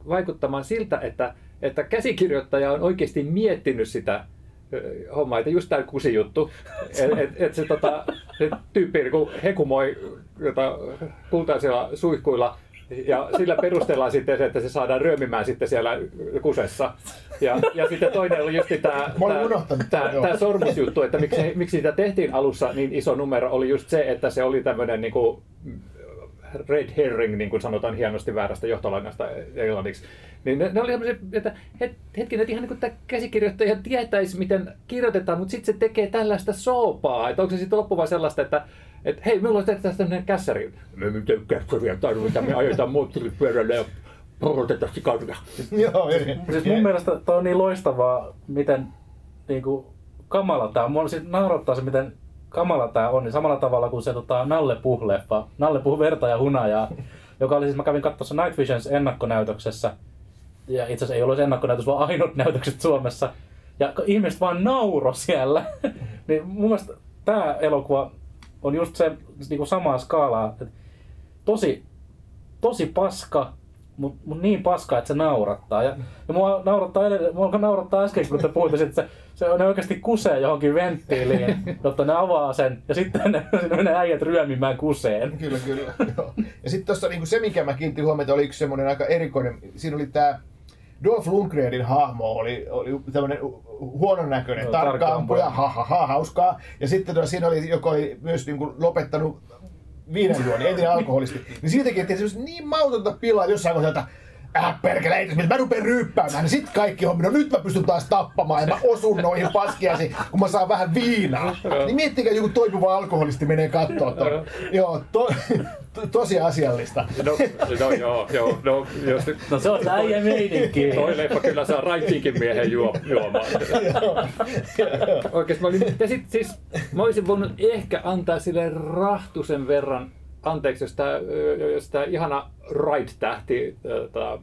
vaikuttamaan siltä, että, että käsikirjoittaja on oikeasti miettinyt sitä ö, hommaa, että just tämä kusijuttu, että et, et se, tota, se tyyppi niin hekumoi jota, kultaisilla suihkuilla ja sillä perustellaan sitten se, että se saadaan ryömimään sitten siellä kusessa. Ja, ja sitten toinen oli just tämä, tämä, tämä sormusjuttu, että miksi, miksi sitä tehtiin alussa niin iso numero, oli just se, että se oli tämmöinen niin kuin, red herring, niin kuin sanotaan hienosti väärästä johtolainasta englanniksi. Niin ne, ne oli semmoisia, että het, hetkinen, että ihan niin kuin tämä käsikirjoittaja tietäisi, miten kirjoitetaan, mutta sitten se tekee tällaista soopaa. Että onko se sitten loppuva sellaista, että että hei, minulla on tässä tämmöinen kässäri. Me mitään kässäriä tarvita, me ajetaan moottoripyörällä ja porotetaan sikaria. joo eri. Siis mun mielestä toi on niin loistavaa, miten niin kuin, kamala tää on. Mua siis naurattaa se, miten kamala tää on. Niin samalla tavalla kuin se tota, Nalle Puh-leffa. Nalle Puh verta ja hunajaa. joka oli siis, mä kävin katsossa Night Visions ennakkonäytöksessä. Ja itse asiassa ei ollut ennakkonäytös, vaan ainut näytökset Suomessa. Ja ihmiset vaan nauro siellä. niin mun mielestä tää elokuva on just se niin kuin samaa skaalaa. että Tosi, tosi paska, mutta mut niin paska, että se naurattaa. Ja, ja mua naurattaa, edelleen, mua naurattaa äsken, kun te puhuitte, että se, se on ne oikeasti kusee johonkin venttiiliin, jotta ne avaa sen, ja sitten ne, sinne menee äijät ryömimään kuseen. Kyllä, kyllä. Joo. Ja sitten tuossa niinku se, mikä mä kiinnitin huomiota, oli yksi semmoinen aika erikoinen. Siinä oli tämä Dolph Lundgrenin hahmo, oli, oli tämmöinen huonon näköinen, Joo, tarkka ampuja, ha, ha, ha, hauskaa. Ja sitten tuossa siinä oli, joka oli myös niinku lopettanut viinanjuoni, entinen alkoholisti. Niin siitäkin, se niin mautonta pilaa jossain kohtaa, Äh, perkele, ei, mä rupean ryppäämään, niin sit kaikki hommi, no nyt mä pystyn taas tappamaan ja mä osun noihin paskiasi, kun mä saan vähän viinaa. Niin miettikää, joku toipuva alkoholisti menee kattoo ton. Joo, to, to, tosi asiallista. No, no joo, joo, no, jos No se on äijä meininki. toi leffa kyllä saa raittiinkin miehen juo, juomaan. Oikeesti mä olin, ja sit siis mä olisin voinut ehkä antaa sille rahtusen verran anteeksi, jos tää, jos tää ihana Wright-tähti, tää,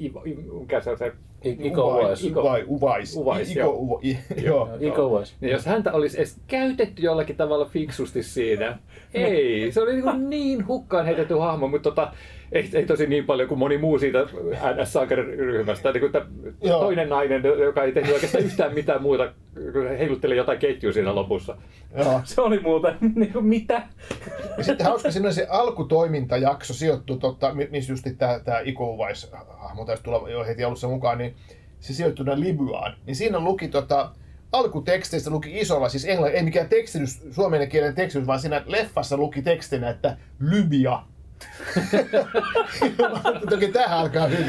Ivo- mikä se on se Iko Uwais. Iko- Uvai, Uvais. Uvais, Iko, joo. Iko Uwais. Niin jos häntä olisi edes käytetty jollakin tavalla fiksusti siinä, ei. Se oli niin, niin hukkaan heitetty hahmo, mutta tota, ei, ei tosi niin paljon kuin moni muu siitä ns ryhmästä Niin toinen nainen, joka ei tehnyt oikeastaan yhtään mitään muuta, kun se heilutteli jotain ketjua siinä lopussa. joo. Se oli muuten, niin kuin, mitä? Ja sitten hauska, siinä se alkutoimintajakso sijoittuu, totta, mi- missä just tämä, tämä Iko Uwais hahmo taisi tulla jo heti alussa mukaan, niin se sijoittuu Libyaan. Niin siinä luki tota, alkuteksteistä luki isolla, siis englannin, ei mikään tekstitys, suomen kielen tekstitys, vaan siinä leffassa luki tekstinä, että Libya. Toki tähän alkaa hyvin.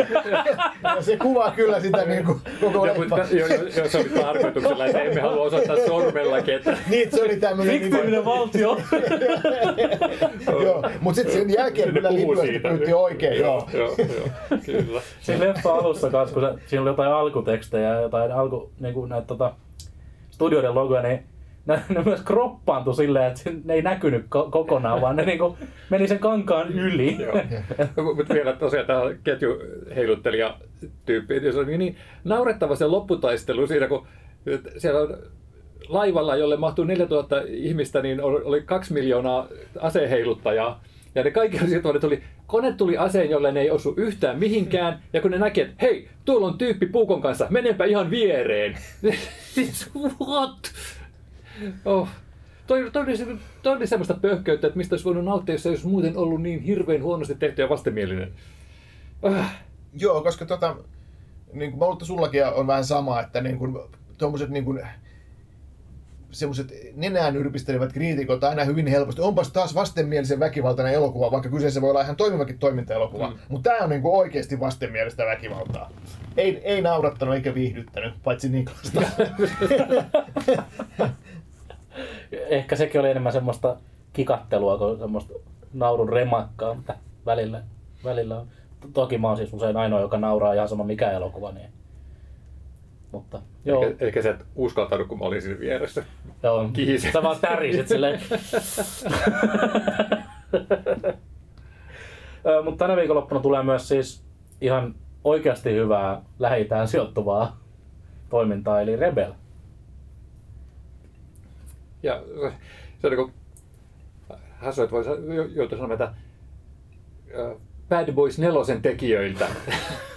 Ja se kuvaa kyllä sitä niin kuin, koko Ja, leffa. mutta, jo, jo, jo, se oli tarkoituksella, että emme halua osoittaa sormellakin, että Niin, se oli tämmöinen... Fiktiivinen valtio. Joo, mutta sitten sen jälkeen Ne kyllä Libyasta pyyttiin oikein, joo. joo, joo, kyllä. Siinä leffa alussa kanssa, kun se, siinä oli jotain alkutekstejä ja jotain alku, niin kuin näitä tota, studioiden logoja, niin ne, ne myös kroppaantui silleen, että ne ei näkynyt ko- kokonaan, vaan ne niin kuin, meni sen kankaan yli. Joo. Mutta vielä tosiaan tämä ketjuheiluttelija tyyppi, niin se oli niin naurettava se lopputaistelu siinä, kun siellä on laivalla, jolle mahtuu 4000 ihmistä, niin oli oli kaksi miljoonaa aseheiluttajaa. Ja ne kaikki että tuli, kone tuli aseen, jolle ne ei osu yhtään mihinkään. Ja kun ne näki, että hei, tuolla on tyyppi puukon kanssa, menenpä ihan viereen. Siis what? Oh. Toi, toi, oli, toi oli semmoista pöhköyttä, että mistä olisi voinut nauttia, jos se olisi muuten ollut niin hirveän huonosti tehty ja vastenmielinen. Äh. Joo, koska tota, niin kuin mä luulen, sullakin on vähän sama, että niin kuin, tommoset niin kuin, semmoiset nenään yrpistelevät kriitikot aina hyvin helposti. Onpas taas vastenmielisen väkivaltainen elokuva, vaikka kyseessä voi olla ihan toimivakin toimintaelokuva. Mm. Mutta tämä on niin kuin oikeasti vastenmielistä väkivaltaa. Ei, ei naurattanut eikä viihdyttänyt, paitsi Niklasta. Ehkä sekin oli enemmän semmoista kikattelua kuin semmoista naurun remakkaa, mutta välillä, välillä on. Toki mä oon siis usein ainoa, joka nauraa ihan sama mikä elokuva. Niin. Mutta joo, Ehkä, ehkä sä et uskaltanut, kun mä olin siinä vieressä. joo kihiset. sä vaan tärisit silleen. Mutta tänä viikonloppuna tulee myös siis ihan oikeasti hyvää lähi sijoittuvaa toimintaa, eli Rebel. Ja se on niin hassu, että voisi joutua sanomaan, että Bad Boys nelosen tekijöiltä.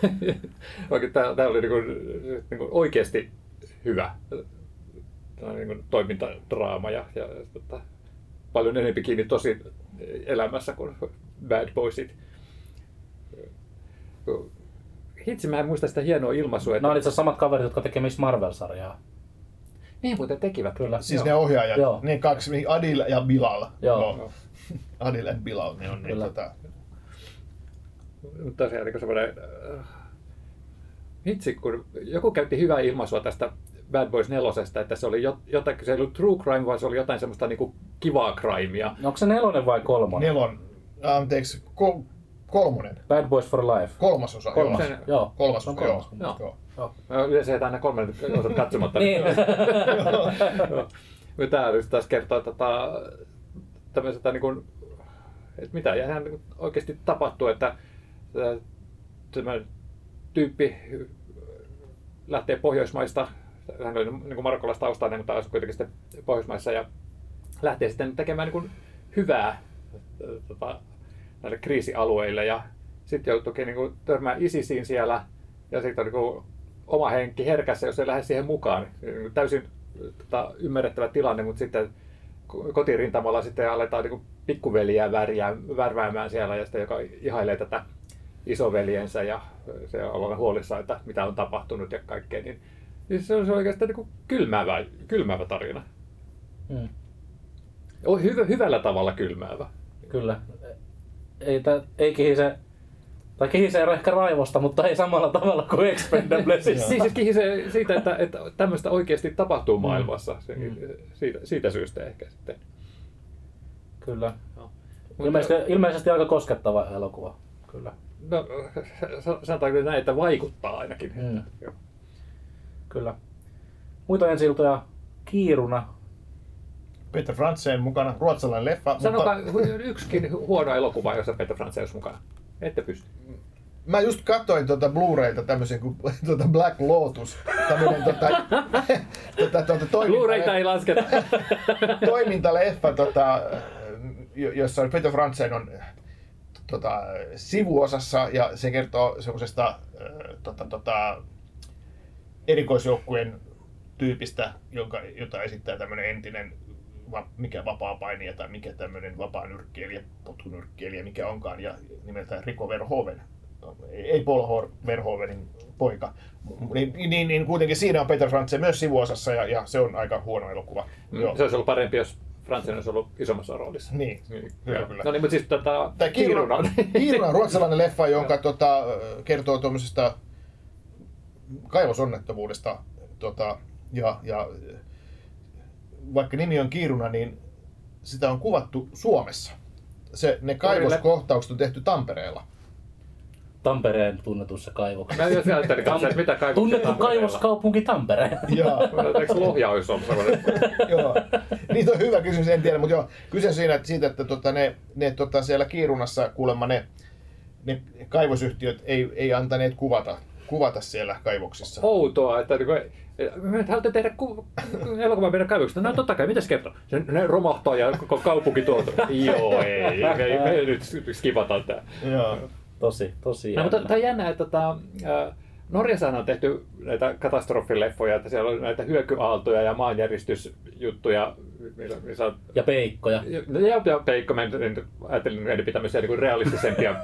Tämä, tämä oli niin kuin, niin kuin oikeasti hyvä niin kuin toimintadraama ja, ja tota, paljon enemmän kiinni tosi elämässä kuin Bad Boysit. Hitsi, mä en muista sitä hienoa ilmaisua. Että... Nämä on itse samat kaverit, jotka tekee Miss Marvel-sarjaa. Niin muuten tekivät. Kyllä. siis Joo. ne ohjaajat, Joo. ne kaksi, niin Adil ja Bilal. Joo. Joo. Adil and Bilal, ne on niin, Kyllä. tota, Mutta tosiaan niin semmoinen... Äh, hitsi, kun joku käytti hyvää ilmaisua tästä Bad Boys nelosesta, että se oli jot- jotain, se ei ollut true crime, vaan se oli jotain semmoista niinku kivaa crimea. Onko se nelonen vai kolmonen? nelon, anteeksi, ko, kolmonen, Bad Boys for Life. kolmasosa. Kolmas, joo. Kolmas, Se on joo. kolmas. Joo. joo. Joo. Mä Yleensä jätän aina kolmen osat katsomatta. Niin. Tämä nyt taas kertoo tota, tämmöisestä niin kuin, että mitä ihan niin oikeasti tapahtuu, että tämä tyyppi lähtee Pohjoismaista, hän oli niin kuin marokkolaistaustaiset, mutta asui kuitenkin sitten Pohjoismaissa ja lähtee sitten tekemään niin kuin hyvää ää, tota, näille kriisialueille. Ja sitten joutuikin niin kuin törmään ISISiin siellä. Ja sitten on niin kuin oma henki herkässä, jos ei lähde siihen mukaan. Täysin tota, ymmärrettävä tilanne, mutta sitten ko- kotirintamalla sitten aletaan niin pikkuveliä värjää, värväämään siellä ja sitten joka ihailee tätä isoveljensä ja se on huolissaan, että mitä on tapahtunut ja kaikkea, niin, niin se on se oikeastaan niin kylmäävä, kylmäävä tarina. Mm, On hyvä, hyvällä tavalla kylmäävä. kyllä. Ei, tä, ei kihise, tai kihise ehkä raivosta, mutta ei samalla tavalla kuin Expendablesissa. Siis, siis kihisee siitä, että, että tämmöistä oikeasti tapahtuu maailmassa. Se, Mm. siitä, siitä syystä ehkä sitten. Kyllä. Mutta- Ilmeisesti, ilmeisesti aika koskettava elokuva. Kyllä. No, sa- sanotaanko näin, että vaikuttaa ainakin. Mm. Joo. Kyllä. Muita ensi Kiiruna. Peter Frantzen mukana, ruotsalainen leffa. Sanokaa yksikin huono elokuva, jossa Peter Franz olisi mukana. Ette pysty. Mä just katsoin tuota Blu-rayta tämmöisen kuin tuota Black Lotus, tämmöinen tuota, tuota, tuota Blu-rayta ei lasketa. toimintaleffa, tota, jo- jossa Peter Frantzen on tota, sivuosassa ja se kertoo semmoisesta äh, tota, tota, erikoisjoukkueen tyypistä, jonka, jota esittää tämmöinen entinen va, mikä vapaa painija tai mikä tämmöinen vapaa nyrkkeilijä, potkunyrkkeilijä, mikä onkaan, ja nimeltään Rico Verhoeven. Ei Paul Verhoevenin poika. Niin, niin, niin, kuitenkin siinä on Peter Frantzen myös sivuosassa ja, ja se on aika huono elokuva. Joo. Se olisi ollut parempi, jos Fransen olisi ollut isommassa roolissa. Niin, kyllä, Joo. kyllä. No niin, mutta siis tota, Tämä Kiiruna, Kiiruna on ruotsalainen leffa, jonka tota, kertoo tuommoisesta kaivosonnettomuudesta. Tota, ja, ja vaikka nimi on Kiiruna, niin sitä on kuvattu Suomessa. Se, ne kaivoskohtaukset on tehty Tampereella. Tampereen tunnetussa kaivoksessa. Mä jos ajattelin kanssa, että mitä kaivoksia Tunnettu Tampereella. kaivoskaupunki Tampere. Ja, Eikö Lohja olisi ollut sellainen? joo. Niitä on hyvä kysymys, en tiedä, mutta joo, kyse siinä, että siitä, että tota, ne, ne tota, siellä Kiirunassa kuulemma ne, ne kaivosyhtiöt ei, ei antaneet kuvata, kuvata siellä kaivoksissa. Outoa, että niin kuin, me haluatte tehdä ku, elokuvan meidän kaivoksesta. No totta kai, mitä se kertoo? Se, ne romahtaa ja koko kaupunki tuolta. Joo, ei, me, me nyt skipataan tää. Joo. Tosi, tosi No, mutta tämä on jännä, että tota, ä, Norjassahan on tehty näitä katastrofileffoja, että siellä on näitä hyökyaaltoja ja maanjäristysjuttuja, missä- missä on Ja peikkoja. No ja, ja Peikko, mä en- ajattelin enemmän tämmöisiä niin realistisempia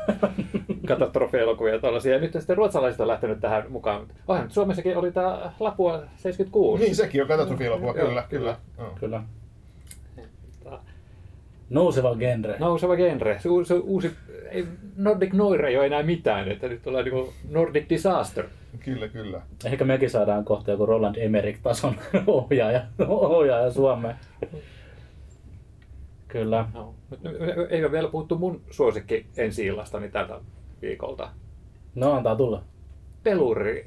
katastrofielokuvia ja tällaisia. Ja nyt sitten ruotsalaiset on lähtenyt tähän mukaan. Onhan nyt Suomessakin oli tämä Lapua 76. Niin, sekin on katastrofielokuva, kyllä, kyllä. kyllä. Joo. Kyllä. Nouseva genre. Nouseva genre. Se, se uusi, ei, Nordic Noire ei ole enää mitään, että nyt tulee niin Nordic Disaster. Kyllä, kyllä. Ehkä mekin saadaan kohta joku Roland Emmerich-tason ohjaaja, ohjaaja Suomeen. Kyllä. No, ei ole vielä puhuttu mun suosikki ensi illastani tältä viikolta. No antaa tulla. Peluri.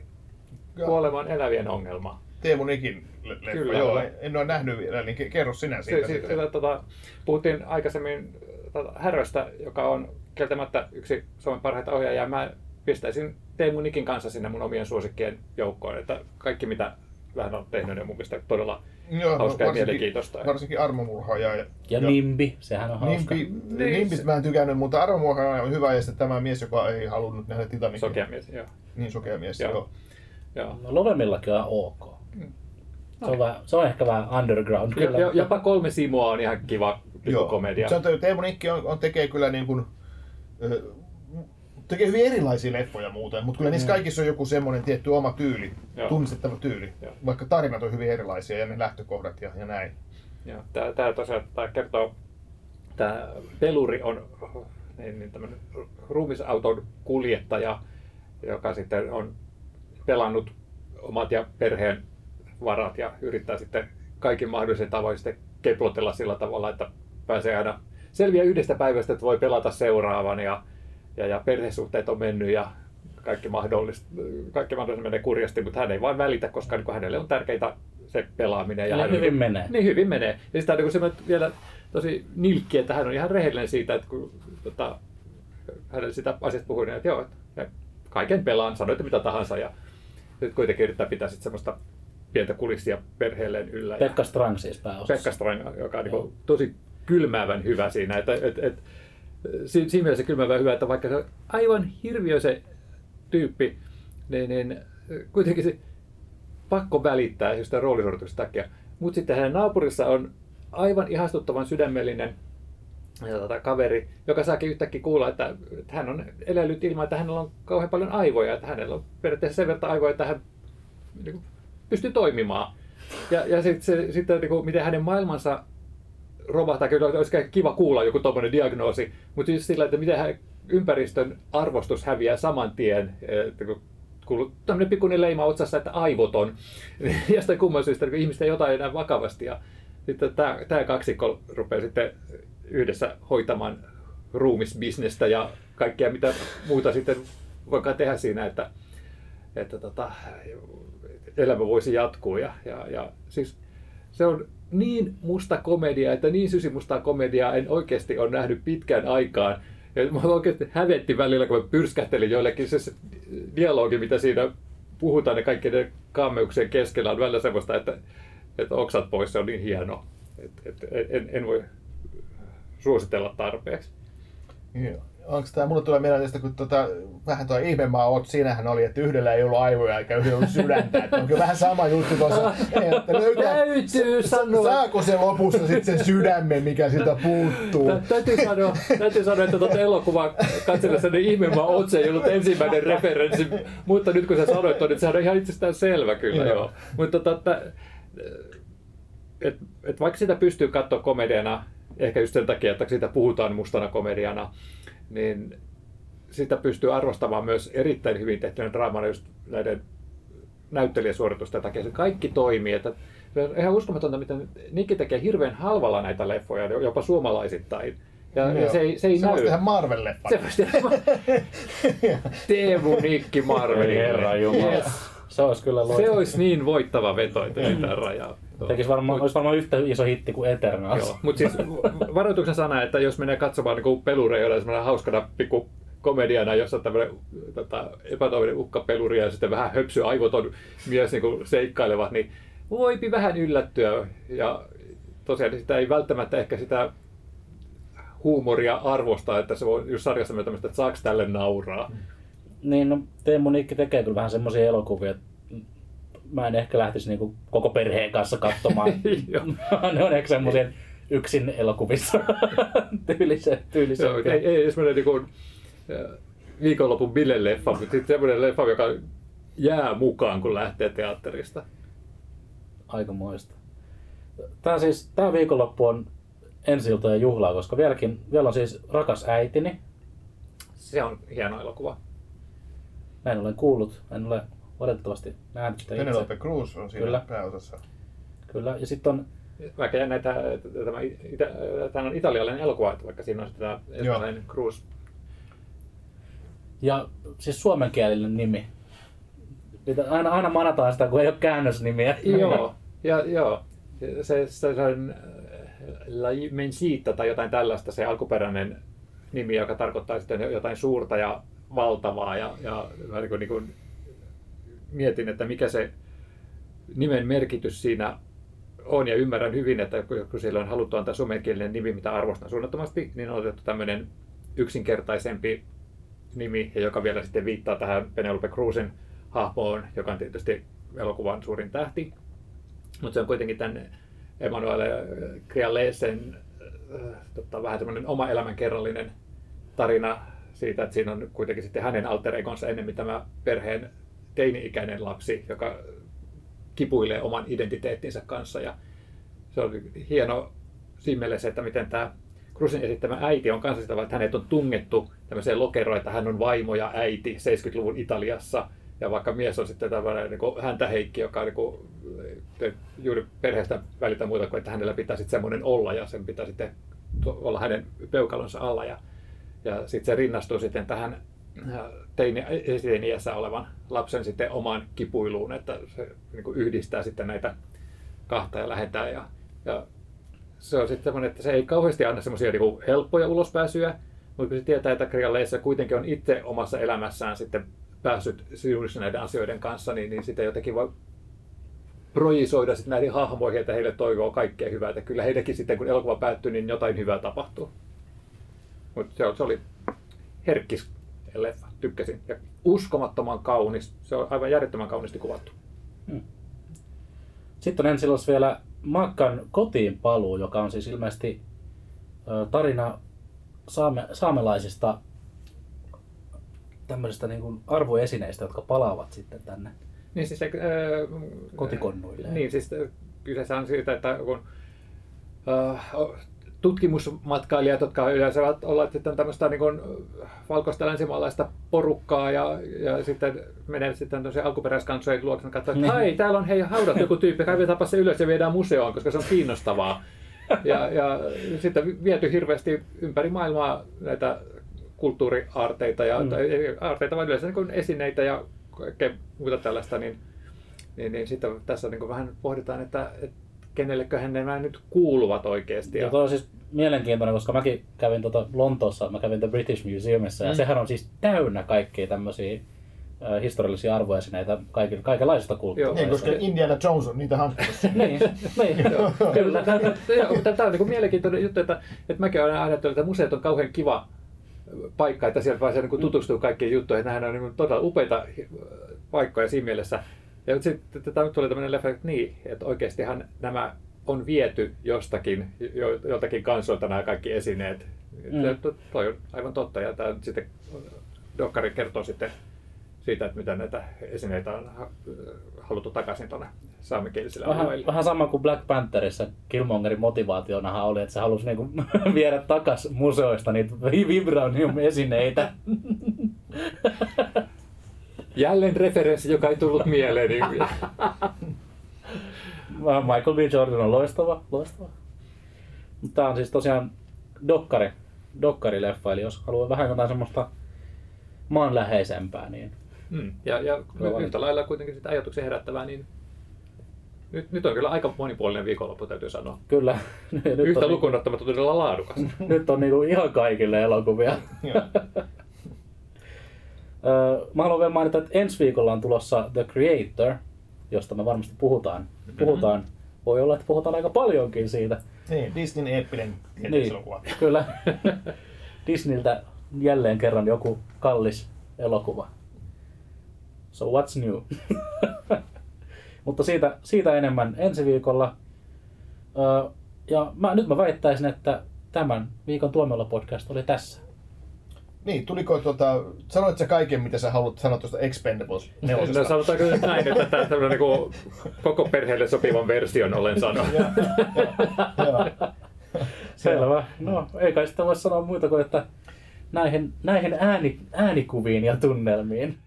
Kuoleman elävien ongelma. Teemu Nikin le- leffa, Kyllä, joo, en- ole nähnyt vielä, niin ke- kerro sinä siitä. Si- si- sitten. sitä, tota, puhuttiin aikaisemmin tota, Häröstä, joka on kieltämättä yksi Suomen parhaita ohjaajia. Mä pistäisin Teemu Nikin kanssa sinne mun omien suosikkien joukkoon. Että kaikki mitä vähän on tehnyt, niin mun mielestä todella Joo, hauskaa ja varsinkin- mielenkiintoista. Varsinkin armomurhaaja. Ja, Ja Nimbi, sehän on hauska. Nimpi, Niin, se- mä en tykännyt, mutta armomurhaaja on hyvä ja sitten tämä mies, joka ei halunnut nähdä Titanicia. Sokea mies, joo. Niin sokea mies, Joo. joo. joo. No, Lovemillakin on ok. Se on, vähän, se on ehkä vähän underground. Ja, Kyllä. ja, jopa kolme Simoa on ihan kiva komedia. Se on, Teemu Nikki on, on, tekee kyllä niin kuin, tekee hyvin erilaisia leffoja muuten, mutta kyllä niissä kaikissa on joku semmoinen tietty oma tyyli, Mm. Joo. tunnistettava tyyli. Joo. Vaikka tarinat on hyvin erilaisia ja ne lähtökohdat ja, ja näin. Joo, tää, tää tosiaan tää kertoo, tämä peluri on niin, niin tämmönen ruumisauton kuljettaja, joka sitten on pelannut omat ja perheen varat ja yrittää sitten kaikin mahdollisin tavoin sitten keplotella sillä tavalla, että pääsee aina selviä yhdestä päivästä, että voi pelata seuraavan ja, ja, ja perhesuhteet on mennyt ja kaikki mahdollista, kaikki mahdollista menee kurjasti, mutta hän ei vain välitä, koska niin hänelle on tärkeintä se pelaaminen. Eli hän hyvin niin, menee. Niin hyvin menee. Ja sitä on niin semmoinen vielä tosi nilkki, että hän on ihan rehellinen siitä, että kun tota, hänelle sitä asiasta puhuin, että joo, että kaiken pelaan, sanoitte mitä tahansa ja nyt kuitenkin yrittää pitää sitten semmoista pientä kulissia perheelleen yllä. Pekka Strang siis pääosassa. Pekka Strang, joka on niin tosi kylmäävän hyvä siinä. Että, et, et, si- siinä mielessä kylmäävän hyvä, että vaikka se on aivan hirviö se tyyppi, niin, niin kuitenkin se pakko välittää just tämän roolisuorituksen takia. Mutta sitten hänen naapurissa on aivan ihastuttavan sydämellinen ja tota, kaveri, joka saakin yhtäkkiä kuulla, että, että hän on elellyt ilman, että hänellä on kauhean paljon aivoja, että hänellä on periaatteessa sen verran aivoja, että hän niin kuin, pystyy toimimaan. Ja, ja sitten se, sitten niin miten hänen maailmansa romahtaa, kyllä olisi kiva kuulla joku tuommoinen diagnoosi, mutta siis sillä, että miten hän, ympäristön arvostus häviää saman tien, että kun kuuluu tämmöinen pikkuinen leima otsassa, että aivoton, ja sitten kumman syystä niin ihmistä ota enää vakavasti, ja sitten tämä, tämä kaksikko rupeaa sitten yhdessä hoitamaan ruumisbisnestä ja kaikkea mitä muuta sitten voikaan tehdä siinä, että, että tota, elämä voisi jatkuu. Ja, ja, ja siis se on niin musta komedia, että niin sysimustaa komediaa en oikeasti ole nähnyt pitkään aikaan. Ja mä oikeasti hävetti välillä, kun mä pyrskähtelin joillekin se, se dialogi, mitä siinä puhutaan ja kaikkien ne kaameuksien keskellä on välillä semmoista, että, että oksat pois, se on niin hieno. Et, et, en, en voi suositella tarpeeksi. Joo. Onko tämä, mulle tulee mieleen tästä, kun tota, vähän tuo ihmemaa oot, siinähän oli, että yhdellä ei ollut aivoja eikä yhdellä ollut sydäntä. Että on kyllä vähän sama juttu tuossa, että löytää, Täytyy sanoa. saako se lopussa sitten sen sydämen, mikä siltä puuttuu. Tä- Täytyy sanoa, täytyy sanoa että tuota elokuvaa katsellessa ne ihmemaa otse ei ollut ensimmäinen referenssi, mutta nyt kun sä sanoit ton, niin sehän on ihan itsestään selvä kyllä Joo. joo. Mutta tota, että, et, et vaikka sitä pystyy katsoa komediana, ehkä just sen takia, että siitä puhutaan mustana komediana, niin sitä pystyy arvostamaan myös erittäin hyvin tehtynä draamana just näiden näyttelijäsuoritusten takia. Se kaikki toimii. Että se on ihan uskomatonta, miten Nikki tekee hirveän halvalla näitä leffoja, jopa suomalaisittain. Ja, ja Joo. se ei, se ei se näy. tehdä Marvel-leffan. Se voisi tehdä Teemu Nikki Marveli. Herra Jumala. Yes. Se olisi kyllä Se loistava. olisi niin voittava veto, että ei mitään rajaa. Tekisi varmaan, olisi varmaan yhtä iso hitti kuin Eternals. Joo, mutta siis varoituksen sana, että jos menee katsomaan niin pelureja, semmoinen hauskana pikku komediana, jossa on tämmöinen tota, epätoivinen ukkapeluri ja sitten vähän höpsy aivoton mies niin kuin seikkailevat, niin voipi vähän yllättyä. Ja tosiaan sitä ei välttämättä ehkä sitä huumoria arvostaa, että se voi just sarjassa tämmöistä, että saako tälle nauraa. Niin, no Teemu Nikki tekee kyllä vähän semmoisia elokuvia, että mä en ehkä lähtisi niinku koko perheen kanssa katsomaan. Ne on ehkä semmoisia yksin elokuvissa tyylisiä. tyylisiä. Joo, ei, ei semmoinen niin kuin, viikonlopun bile-leffa, mutta sitten semmoinen leffa, joka jää mukaan, kun lähtee teatterista. Aikamoista. Tää siis, tää viikonloppu on ensi ja juhlaa, koska vieläkin, vielä on siis Rakas äitini. Se on hieno elokuva. Näin olen kuullut, en ole valitettavasti nähnyt sitä itse. Penelope Cruz on siinä Kyllä. pääosassa. Kyllä, ja sitten on Vaikka jännä, että tämä, itä, tämä on italialainen elokuva, että vaikka siinä on sitten tämä espanjalainen Cruz. Ja siis suomenkielinen nimi. Mitä aina, aina manataan sitä, kun ei ole käännösnimiä. Joo, ja, joo. Se, se on äh, La Mensita tai jotain tällaista, se alkuperäinen nimi, joka tarkoittaa sitten jotain suurta ja valtavaa. Ja, ja niin kuin, niin kuin mietin, että mikä se nimen merkitys siinä on ja ymmärrän hyvin, että kun- siellä on haluttu antaa suomenkielinen nimi, mitä arvostan suunnattomasti, niin on otettu tämmöinen yksinkertaisempi nimi, ja joka vielä sitten viittaa tähän Penelope Cruzin hahmoon, joka on tietysti elokuvan suurin tähti. Mutta se on kuitenkin tämän Emanuele Crialesen äh, tota, vähän tämmöinen oma elämänkerrallinen tarina siitä, että siinä on kuitenkin sitten hänen alter egonsa ennemmin tämä perheen teini-ikäinen lapsi, joka kipuilee oman identiteettinsä kanssa. Ja se on hieno siinä mielessä, että miten tämä Cruisin esittämä äiti on kanssa sitä, että hänet on tungettu tämmöiseen lokeroon, että hän on vaimo ja äiti 70-luvun Italiassa. Ja vaikka mies on sitten tämmöinen niin häntä Heikki, joka niin kuin, juuri perheestä välitä muuta kuin, että hänellä pitää sitten semmoinen olla ja sen pitää sitten olla hänen peukalonsa alla. Ja, ja sitten se rinnastuu sitten tähän äh, teini, esiteiniässä olevan lapsen sitten omaan kipuiluun, että se niin kuin yhdistää sitten näitä kahta ja lähentää. Ja, ja se on sitten semmoinen, että se ei kauheasti anna semmoisia niin helppoja ulospääsyjä, mutta kun se tietää, että Krialleissa kuitenkin on itse omassa elämässään sitten päässyt sinuissa näiden asioiden kanssa, niin, niin sitä jotenkin voi projisoida sitten näihin hahmoihin, että heille toivoo kaikkea hyvää. Että kyllä heillekin sitten, kun elokuva päättyy, niin jotain hyvää tapahtuu. Mutta se, se oli herkkis leffa, tykkäsin. Ja uskomattoman kaunis. Se on aivan järjettömän kauniisti kuvattu. Sitten on ensi vielä Makkan kotiin paluu, joka on siis ilmeisesti tarina saame, saamelaisista tämmöisistä niin kuin arvoesineistä, jotka palaavat sitten tänne. Niin siis se, öö, Kotikonnuilleen. Niin siis kyseessä on siitä, että kun öö, tutkimusmatkailijat, jotka yleensä ovat olleet sitten tämmöistä niin kuin valkoista länsimaalaista porukkaa ja, ja sitten menee sitten tosiaan alkuperäiskansojen luokse ja katsoo, että Niin. hei, täällä on hei haudat joku tyyppi, kaivetaanpa se ylös ja viedään museoon, koska se on kiinnostavaa. Ja, ja sitten viety hirveästi ympäri maailmaa näitä kulttuuriaarteita ja Mm. mm. aarteita, vaan yleensä niin kuin esineitä ja kaikkea muuta tällaista, niin, niin, niin sitten tässä niin kuin vähän pohditaan, että, että kenelleköhän nämä nyt kuuluvat oikeasti. Ja on siis mielenkiintoinen, koska mäkin kävin tota Lontoossa, mä kävin The British Museumissa, ja Mm. sehän on siis täynnä kaikkia tämmöisiä äh, historiallisia arvoesineitä kaiken, kaikenlaisesta kulttuurista. Niin, koska Indiana Jones on niitä hankkimassa. niin, niin, kyllä. Tämä on niin mielenkiintoinen juttu, että, että mäkin olen ajatellut, että museot on kauhean kiva paikka, että sieltä vaan se niin tutustuu kaikkiin juttuihin. Nämähän on niin todella upeita paikkoja siinä mielessä. Ja sitten tämä tuli tämmöinen leffa, että niin, että oikeastihan nämä on viety jostakin, jo, joltakin kansoilta nämä kaikki esineet. Mm. Mm. Toi on aivan totta, ja tämä sitten Dokkari kertoo sitten siitä, että mitä näitä esineitä on ha- haluttu takaisin tuonne saamenkielisille Vähän, alueille. vähän sama kuin Black Pantherissa Killmongerin motivaationahan oli, että se halusi niinku viedä takas museoista niitä vibranium-esineitä. Jälleen referenssi, joka ei tullut mieleen. Michael B. Jordan on loistava, loistava. Tämä on siis tosiaan dokkari, dokkarileffa, eli jos haluaa vähän jotain semmoista maanläheisempää, niin Mm. Ja, ja Joo, yhtä lailla kuitenkin sitä ajatuksen herättävää, niin nyt, nyt on kyllä aika monipuolinen viikonloppu, täytyy sanoa. kyllä. nyt Yhtä on, lukuun ottamatta todella laadukas. nyt on niinku ihan kaikille elokuvia. Mä haluan vielä mainita, että ensi viikolla on tulossa The Creator, josta me varmasti puhutaan. Puhutaan. Voi olla, että puhutaan aika paljonkin siitä. Niin, Disneyn eeppinen tieteiselokuva. kyllä. Disneyltä jälleen kerran joku kallis elokuva. So what's new? Mutta siitä, siitä enemmän ensi viikolla. Ja mä, nyt mä väittäisin, että tämän viikon Tuomiolla podcast oli tässä. Niin, tuliko tuota, sanoit sä kaiken, mitä sä haluat sanoa tuosta Expendables No, nelosesta? sanotaanko nyt näin, että tämä tämmöinen niin koko perheelle sopivan version olen sanonut. Selvä. No, ei kai sitä voi sanoa muuta kuin, että näihin, näihin ääni, äänikuviin ja tunnelmiin.